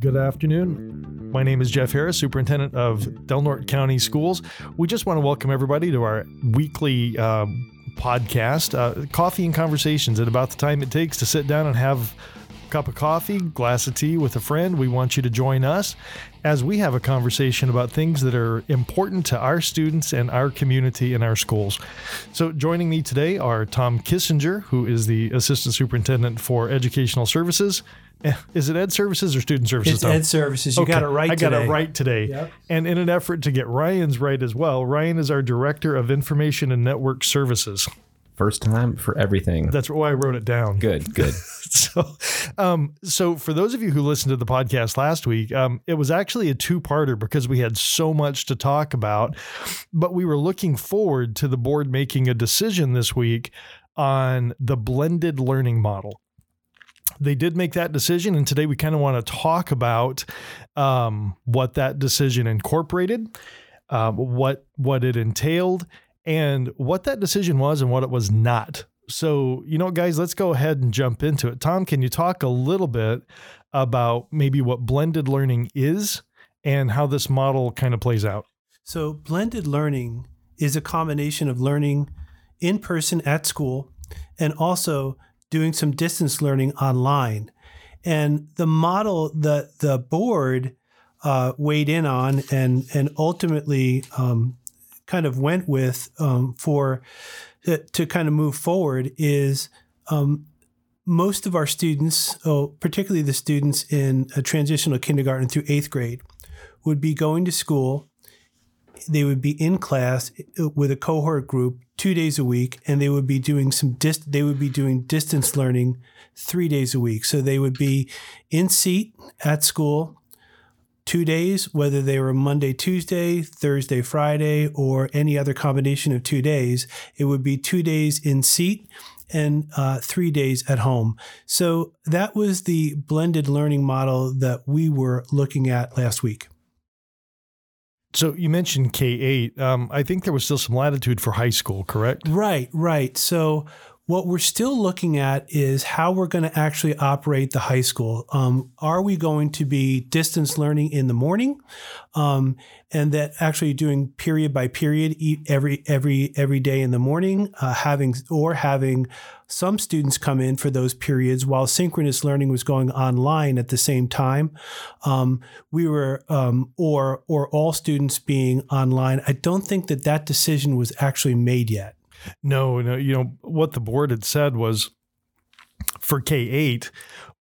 Good afternoon. My name is Jeff Harris, Superintendent of Del Norte County Schools. We just want to welcome everybody to our weekly uh, podcast, uh, Coffee and Conversations, at about the time it takes to sit down and have cup of coffee, glass of tea with a friend. We want you to join us as we have a conversation about things that are important to our students and our community and our schools. So, joining me today are Tom Kissinger, who is the Assistant Superintendent for Educational Services. Eh, Is it Ed Services or Student Services? It's Tom? Ed Services. You got it right I got today. it right today. Yep. And in an effort to get Ryan's right as well, Ryan is our Director of Information and Network Services. First time for everything. That's why I wrote it down. Good, good. So, um, so for those of you who listened to the podcast last week, um, it was actually a two-parter because we had so much to talk about. But we were looking forward to the board making a decision this week on the blended learning model. They did make that decision, and today we kind of want to talk about um, what that decision incorporated, um, what what it entailed, and what that decision was and what it was not. So, you know, guys, let's go ahead and jump into it. Tom, can you talk a little bit about maybe what blended learning is and how this model kind of plays out? So, blended learning is a combination of learning in person at school and also doing some distance learning online. And the model that the board uh, weighed in on and and ultimately um, kind of went with um, for to, to kind of move forward is um, most of our students, oh, particularly the students in a transitional kindergarten through eighth grade, would be going to school. They would be in class with a cohort group two days a week, and they would be doing some dis- they would be doing distance learning three days a week. So they would be in seat at school two days, whether they were Monday, Tuesday, Thursday, Friday, or any other combination of two days. It would be two days in seat and uh, three days at home. So that was the blended learning model that we were looking at last week. So you mentioned K eight. Um, I think there was still some latitude for high school, correct? Right, right. So what we're still looking at is how we're going to actually operate the high school. Um, are we going to be distance learning in the morning, um, and that actually doing period by period every every every day in the morning, uh, having or having some students come in for those periods while synchronous learning was going online at the same time. Um, we were um, or or all students being online. I don't think that that decision was actually made yet. No, no. You know what the board had said was for K eight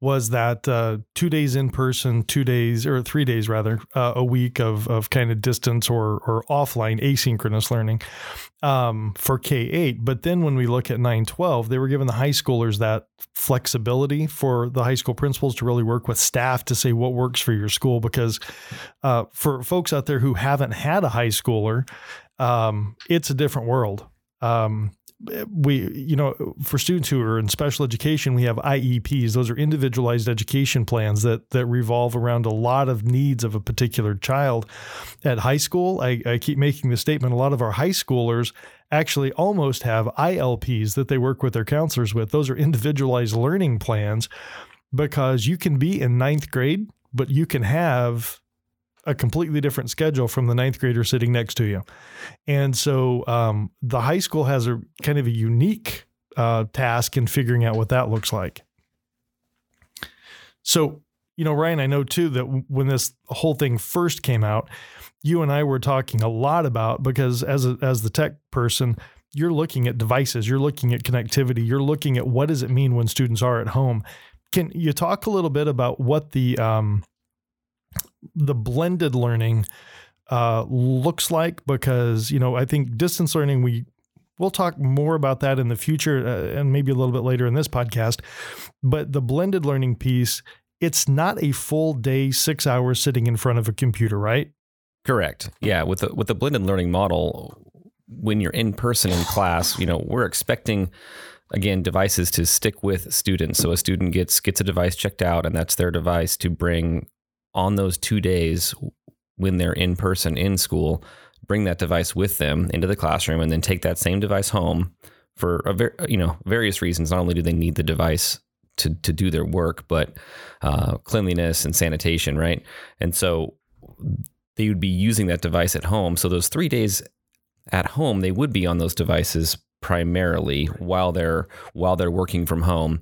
was that uh, two days in person, two days or three days rather uh, a week of of kind of distance or or offline asynchronous learning um, for K eight. But then when we look at nine twelve, they were giving the high schoolers that flexibility for the high school principals to really work with staff to say what works for your school because uh, for folks out there who haven't had a high schooler, um, it's a different world um, we you know for students who are in special education we have IEPs those are individualized education plans that that revolve around a lot of needs of a particular child. At high school I, I keep making the statement a lot of our high schoolers actually almost have ILPs that they work with their counselors with. Those are individualized learning plans because you can be in ninth grade but you can have a completely different schedule from the ninth grader sitting next to you. And so um, the high school has a kind of a unique uh, task in figuring out what that looks like. So, you know, Ryan, I know too that when this whole thing first came out, you and I were talking a lot about because as a, as the tech person, you're looking at devices, you're looking at connectivity, you're looking at what does it mean when students are at home. Can you talk a little bit about what the um, the blended learning uh, looks like because you know I think distance learning we we'll talk more about that in the future uh, and maybe a little bit later in this podcast but the blended learning piece it's not a full day 6 hours sitting in front of a computer right Correct. Yeah, with the with the blended learning model, when you're in person in class, you know, we're expecting again devices to stick with students. So a student gets gets a device checked out and that's their device to bring on those 2 days when they're in person in school, bring that device with them into the classroom and then take that same device home for a ver- you know, various reasons. Not only do they need the device to to do their work, but uh, cleanliness and sanitation, right? And so they would be using that device at home. So those three days at home, they would be on those devices primarily while they're while they're working from home.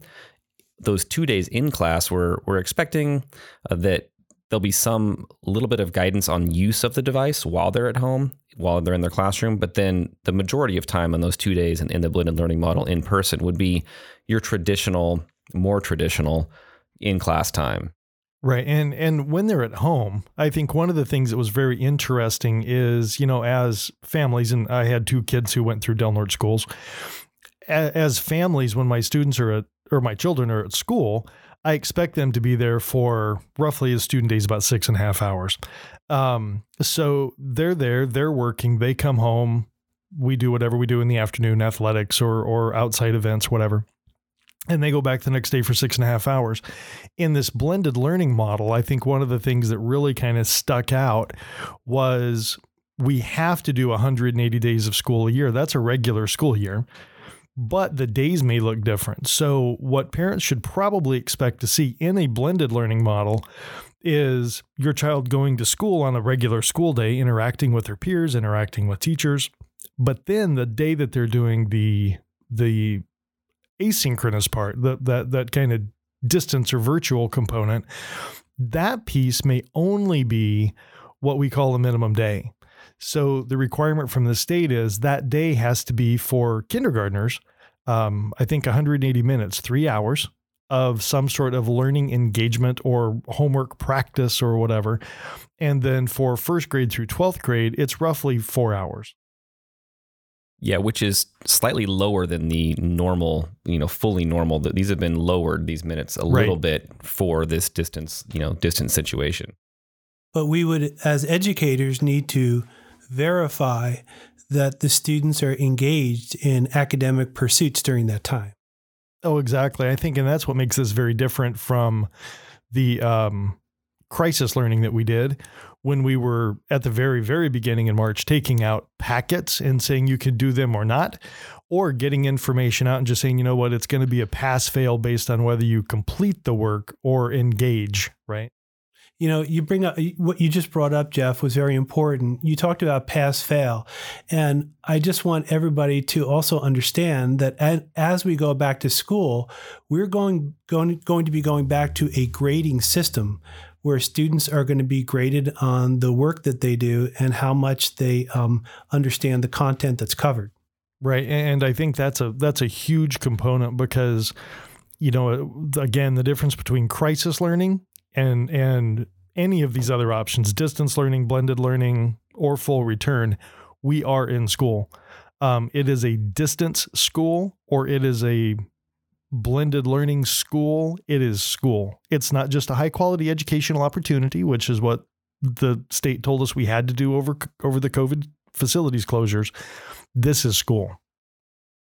Those two days in class, we're we're expecting uh, that there'll be some little bit of guidance on use of the device while they're at home, while they're in their classroom. But then the majority of time on those two days in, in the blended learning model in person would be your traditional, more traditional in class time. Right. And and when they're at home, I think one of the things that was very interesting is, you know, as families and I had two kids who went through Del Norte schools, as families when my students are at or my children are at school, I expect them to be there for roughly a student days about six and a half hours. Um, so they're there, they're working, they come home, we do whatever we do in the afternoon, athletics or or outside events, whatever and they go back the next day for six and a half hours. In this blended learning model, I think one of the things that really kind of stuck out was we have to do 180 days of school a year. That's a regular school year, but the days may look different. So, what parents should probably expect to see in a blended learning model is your child going to school on a regular school day, interacting with their peers, interacting with teachers. But then the day that they're doing the the asynchronous part, that that that kind of distance or virtual component, that piece may only be what we call a minimum day. So the requirement from the state is that day has to be for kindergartners. Um, I think 180 minutes, three hours of some sort of learning engagement or homework practice or whatever. And then for first grade through 12th grade, it's roughly four hours. Yeah, which is slightly lower than the normal, you know, fully normal. These have been lowered these minutes a right. little bit for this distance, you know, distance situation. But we would, as educators, need to verify that the students are engaged in academic pursuits during that time. Oh, exactly. I think, and that's what makes this very different from the um, crisis learning that we did, when we were at the very, very beginning in March taking out packets and saying you can do them or not, or getting information out and just saying, you know what, it's going to be a pass fail based on whether you complete the work or engage, right? You know, you bring up what you just brought up, Jeff, was very important. You talked about pass fail. And I just want everybody to also understand that as we go back to school, we're going, going, going to be going back to a grading system where students are going to be graded on the work that they do and how much they um, understand the content that's covered. Right, and I think that's a that's a huge component because you know again the difference between crisis learning and and any of these other options distance learning blended learning or full return we are in school um, it is a distance school or it is a blended learning school, it is school. It's not just a high quality educational opportunity, which is what the state told us we had to do over over the COVID facilities closures. This is school.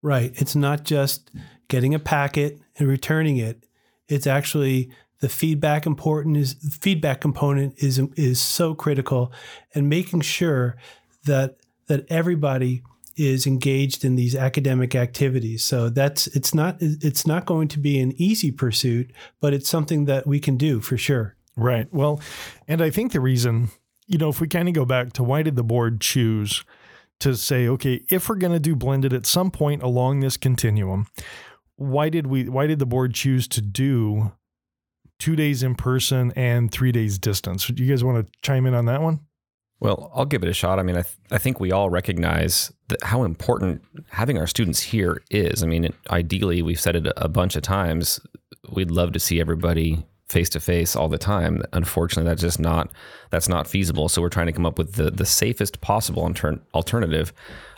Right. It's not just getting a packet and returning it. It's actually the feedback important is feedback component is is so critical and making sure that that everybody is engaged in these academic activities. So that's it's not it's not going to be an easy pursuit, but it's something that we can do for sure. Right. Well, and I think the reason, you know, if we kind of go back to why did the board choose to say, okay, if we're going to do blended at some point along this continuum, why did we why did the board choose to do two days in person and three days distance? Do you guys want to chime in on that one? Well, I'll give it a shot. I mean, I, th- I think we all recognize that how important having our students here is. I mean, it, ideally, we've said it a bunch of times. We'd love to see everybody face to face all the time. Unfortunately, that's just not that's not feasible. So we're trying to come up with the the safest possible inter- alternative.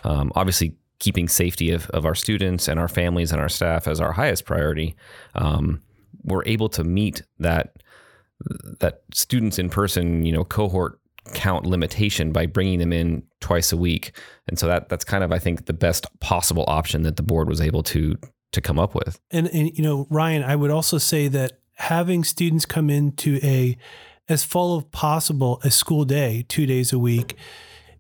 Um, obviously, keeping safety of, of our students and our families and our staff as our highest priority. Um, we're able to meet that that students in person, you know, cohort count limitation by bringing them in twice a week. And so that that's kind of I think the best possible option that the board was able to to come up with. And and you know, Ryan, I would also say that having students come into a as full of possible a school day, 2 days a week,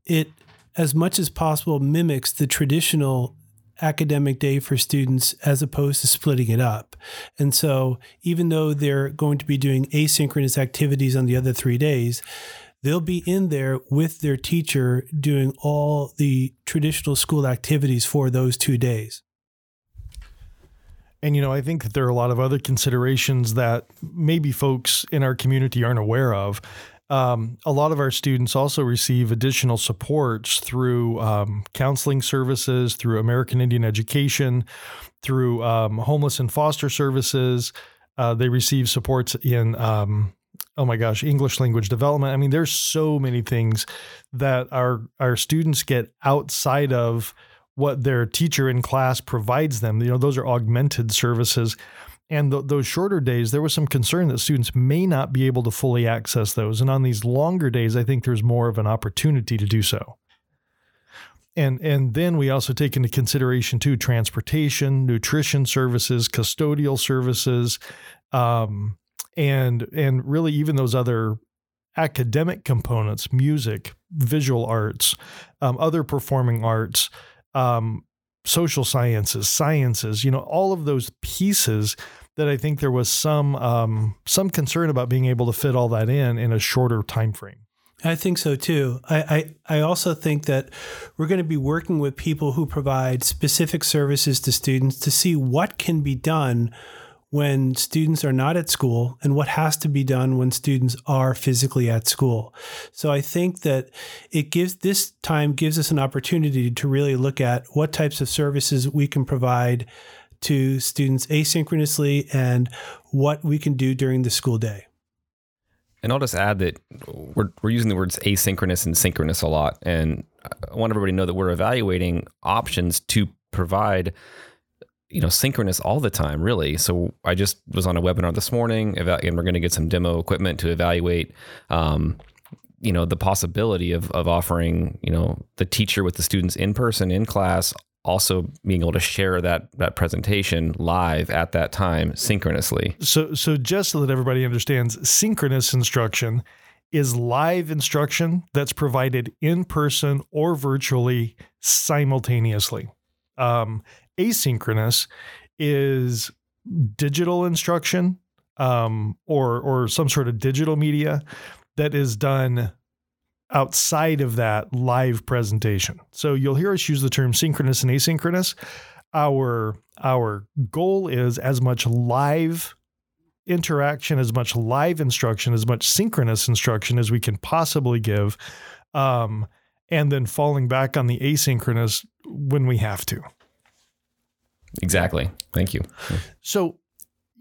it as much as possible mimics the traditional academic day for students as opposed to splitting it up. And so, even though they're going to be doing asynchronous activities on the other three days, they'll be in there with their teacher doing all the traditional school activities for those two days. And, you know, I think that there are a lot of other considerations that maybe folks in our community aren't aware of. Um, a lot of our students also receive additional supports through um, counseling services, through American Indian Education, through um, homeless and foster services. Uh, they receive supports in, um, oh my gosh, English language development. I mean, there's so many things that our our students get outside of what their teacher in class provides them. You know, those are augmented services. And th- those shorter days, there was some concern that students may not be able to fully access those. And on these longer days, I think there's more of an opportunity to do so. And and then we also take into consideration too transportation, nutrition services, custodial services, um, and and really even those other academic components, music, visual arts, um, other performing arts um, social sciences, sciences, you know, all of those pieces that I think there was some um, some concern about being able to fit all that in in a shorter time frame. I think so too. I, I, I also think that we're going to be working with people who provide specific services to students to see what can be done when students are not at school and what has to be done when students are physically at school. So I think that it gives this time gives us an opportunity to really look at what types of services we can provide to students asynchronously and what we can do during the school day. And I'll just add that we're, we're using the words asynchronous and synchronous a lot. And I want everybody to know that we're evaluating options to provide you know synchronous all the time really so i just was on a webinar this morning and we're going to get some demo equipment to evaluate um, you know the possibility of, of offering you know the teacher with the students in person in class also being able to share that that presentation live at that time synchronously. So so just so that everybody understands synchronous instruction is live instruction that's provided in person or virtually simultaneously. Um, asynchronous is digital instruction um, or or some sort of digital media that is done outside of that live presentation. So you'll hear us use the term synchronous and asynchronous. Our our goal is as much live interaction, as much live instruction, as much synchronous instruction as we can possibly give, um, and then falling back on the asynchronous when we have to. Exactly. Thank you. So,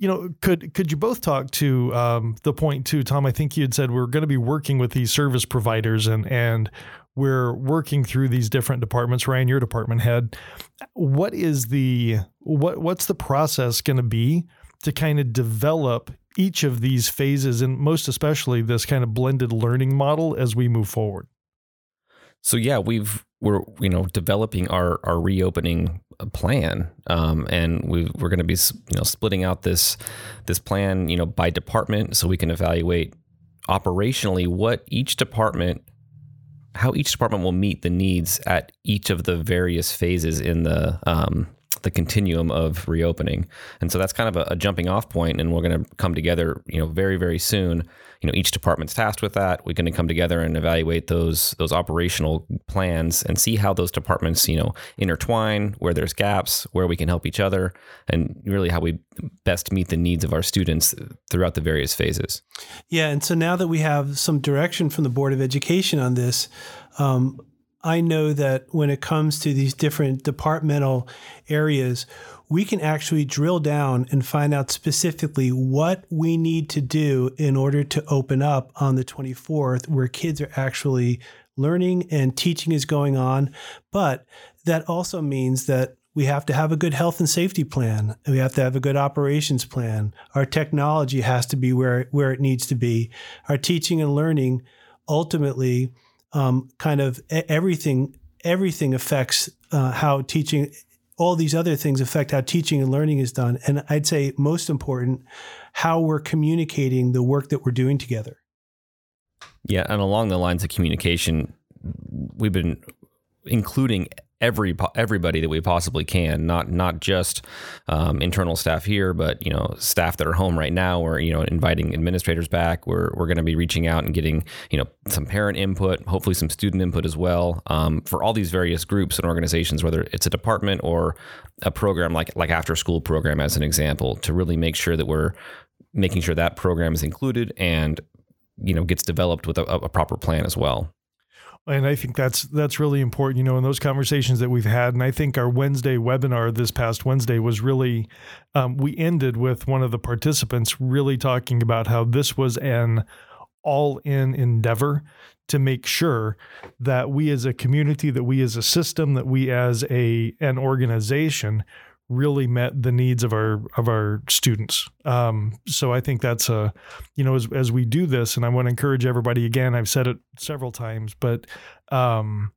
you know, could could you both talk to um, the point too, Tom? I think you had said we're going to be working with these service providers and and we're working through these different departments. Ryan, your department head, what is the what what's the process going to be to kind of develop each of these phases and most especially this kind of blended learning model as we move forward? So yeah, we've we're you know developing our our reopening plan, um, and we we're going to be you know splitting out this this plan you know by department so we can evaluate operationally what each department how each department will meet the needs at each of the various phases in the um, the continuum of reopening. And so that's kind of a, a jumping off point, and we're going to come together, you know, very very soon. You know, each department's tasked with that. We're going to come together and evaluate those those operational plans and see how those departments, you know, intertwine, where there's gaps, where we can help each other, and really how we best meet the needs of our students throughout the various phases. Yeah, and so now that we have some direction from the Board of Education on this. Um, I know that when it comes to these different departmental areas, we can actually drill down and find out specifically what we need to do in order to open up on the 24th, where kids are actually learning and teaching is going on. But that also means that we have to have a good health and safety plan. We have to have a good operations plan. Our technology has to be where, where it needs to be. Our teaching and learning ultimately um, kind of everything everything affects uh, how teaching all these other things affect how teaching and learning is done. And i'd say most important how we're communicating the work that we're doing together. Yeah and along the lines of communication we've been including every everybody that we possibly can, not not just um, internal staff here, but you know staff that are home right now. We're you know inviting administrators back. We're we're going to be reaching out and getting you know some parent input, hopefully some student input as well um, for all these various groups and organizations, whether it's a department or a program like like after school program as an example, to really make sure that we're making sure that program is included and you know gets developed with a, a proper plan as well and I think that's that's really important, you know, in those conversations that we've had. And I think our Wednesday webinar this past Wednesday was really, um, we ended with one of the participants really talking about how this was an all-in endeavor to make sure that we as a community, that we as a system, that we as a an organization really met the needs of our of our students. Um, so I think that's a, you know, as as we do this, and I want to encourage everybody again. I've said it several times, but um,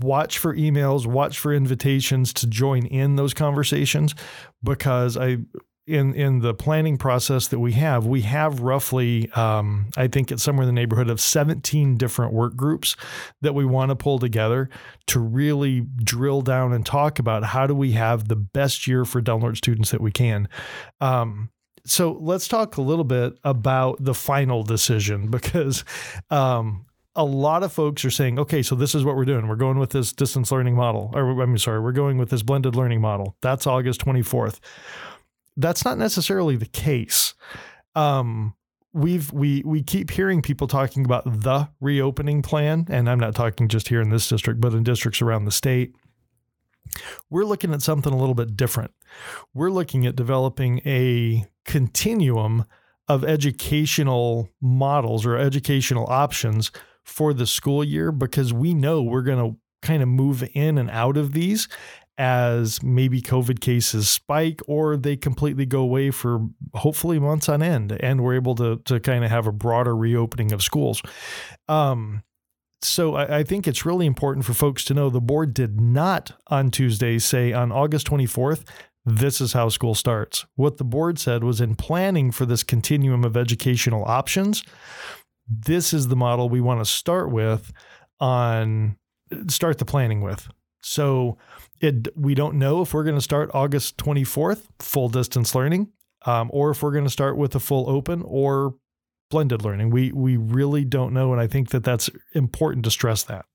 watch for emails, watch for invitations to join in those conversations, because I in in the planning process that we have, we have roughly, um, I think it's somewhere in the neighborhood of 17 different work groups that we want to pull together to really drill down and talk about how do we have the best year for Norte students that we can. Um, so let's talk a little bit about the final decision because um, a lot of folks are saying, okay, so this is what we're doing. We're going with this distance learning model, or I'm sorry, we're going with this blended learning model. That's August 24th that's not necessarily the case. Um, we've we we keep hearing people talking about the reopening plan, and I'm not talking just here in this district, but in districts around the state. We're looking at something a little bit different. We're looking at developing a continuum of educational models or educational options for the school year because we know we're going to kind of move in and out of these as maybe COVID cases spike or they completely go away for hopefully months on end, and we're able to to kind of have a broader reopening of schools. Um, so I, I, think it's really important for folks to know the board did not on Tuesday say on August 24th. This is how school starts. What the board said was in planning for this continuum of educational options, this is the model we want to start with on start the planning with. So it, we don't know if we're going to start August 24th, full distance learning, um, or if we're going to start with a full open or blended learning. We we really don't know, and I think that that's important to stress that.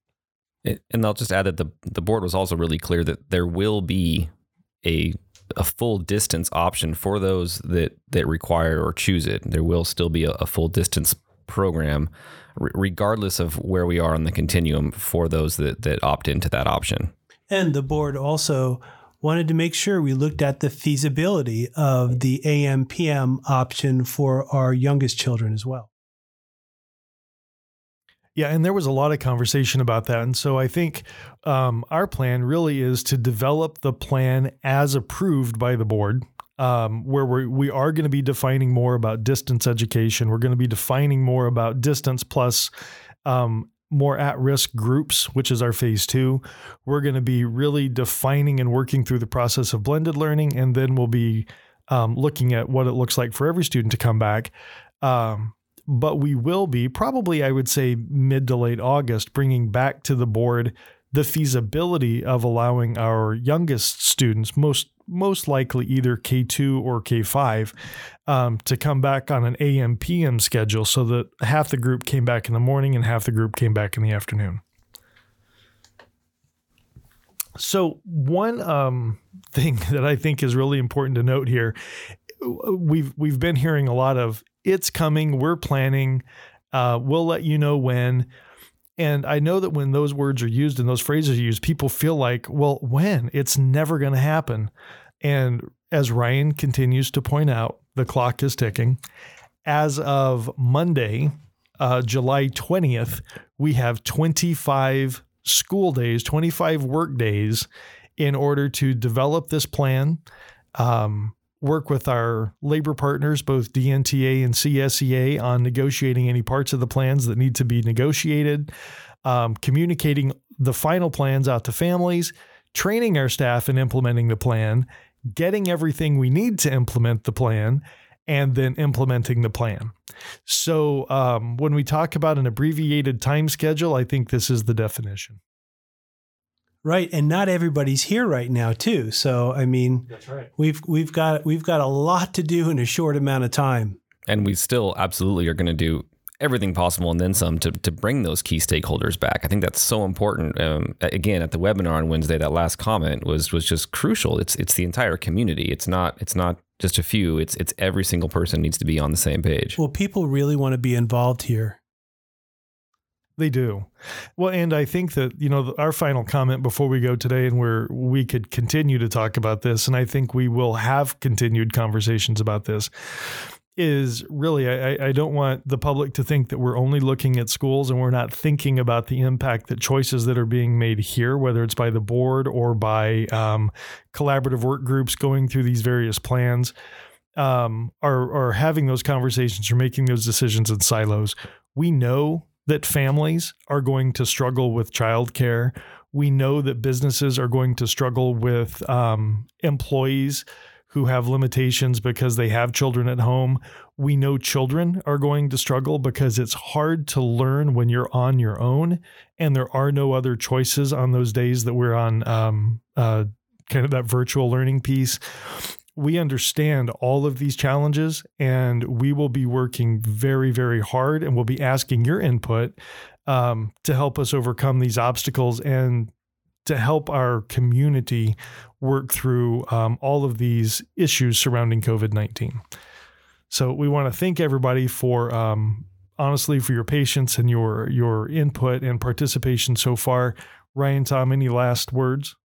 And I'll just add that the the board was also really clear that there will be a a full distance option for those that that require or choose it. There will still be a, a full distance program, regardless of where we are on the continuum for those that that opt into that option. And the board also wanted to make sure we looked at the feasibility of the AM PM option for our youngest children as well. Yeah, and there was a lot of conversation about that. And so I think um, our plan really is to develop the plan as approved by the board. Um, where we're, we are going to be defining more about distance education. We're going to be defining more about distance plus um, more at risk groups, which is our phase two. We're going to be really defining and working through the process of blended learning, and then we'll be um, looking at what it looks like for every student to come back. Um, but we will be probably, I would say, mid to late August, bringing back to the board the feasibility of allowing our youngest students, most most likely either K2 or K5, um, to come back on an AM PM schedule so that half the group came back in the morning and half the group came back in the afternoon. So, one um, thing that I think is really important to note here we've we've been hearing a lot of it's coming, we're planning, uh, we'll let you know when. And I know that when those words are used and those phrases are used, people feel like, well, when? It's never going to happen. And as Ryan continues to point out, the clock is ticking. As of Monday, uh, July 20th, we have 25 school days, 25 work days in order to develop this plan, um, work with our labor partners, both DNTA and CSEA, on negotiating any parts of the plans that need to be negotiated, um, communicating the final plans out to families, training our staff in implementing the plan, getting everything we need to implement the plan, and then implementing the plan. So um, when we talk about an abbreviated time schedule, I think this is the definition. Right, and not everybody's here right now too. So I mean, That's right. we've we've got we've got a lot to do in a short amount of time. And we still absolutely are going to do everything possible and then some to, to bring those key stakeholders back. I think that's so important. Um, again, at the webinar on Wednesday, that last comment was was just crucial. It's it's the entire community. It's not it's not just a few. It's it's every single person needs to be on the same page. Well, people really want to be involved here. They do. Well, and I think that, you know, our final comment before we go today, and where we could continue to talk about this, and I think we will have continued conversations about this, is really, I, I don't want the public to think that we're only looking at schools and we're not thinking about the impact that choices that are being made here, whether it's by the board or by um, collaborative work groups going through these various plans, um, are, are having those conversations or making those decisions in silos. We know that families are going to struggle with childcare. We know that businesses are going to struggle with um, employees who have limitations because they have children at home. We know children are going to struggle because it's hard to learn when you're on your own and there are no other choices on those days that we're on um, uh, kind of that virtual learning piece we understand all of these challenges and we will be working very, very hard and we'll be asking your input um, to help us overcome these obstacles and to help our community work through um, all of these issues surrounding COVID 19. So we want to thank everybody for. Um, honestly, for your patience and your your input and participation so far, Ryan, Tom, any last words?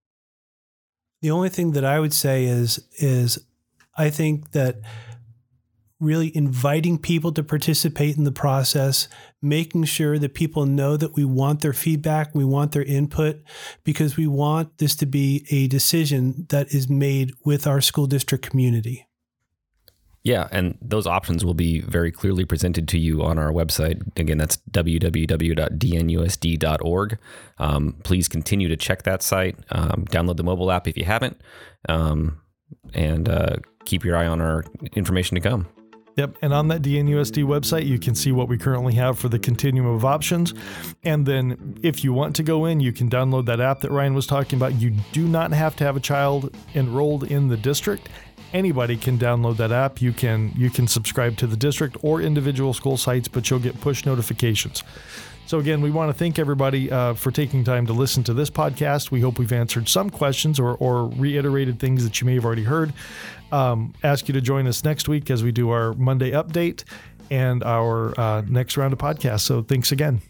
The only thing that I would say is is I think that really inviting people to participate in the process, making sure that people know that we want their feedback, we want their input, because we want this to be a decision that is made with our school district community. Yeah, and those options will be very clearly presented to you on our website. Again, that's www.dnusd.org. Um, please continue to check that site. Um, download the mobile app if you haven't, um, and uh, keep your eye on our information to come. Yep. And on that DNUSD website, you can see what we currently have for the continuum of options. And then if you want to go in, you can download that app that Ryan was talking about. You do not have to have a child enrolled in the district. Anybody can download that app. You can you can subscribe to the district or individual school sites, but you'll get push notifications. So again, we want to thank everybody uh, for taking time to listen to this podcast. We hope we've answered some questions or, or reiterated things that you may have already heard. Um, ask you to join us next week as we do our Monday update and our uh, next round of podcasts. So thanks again.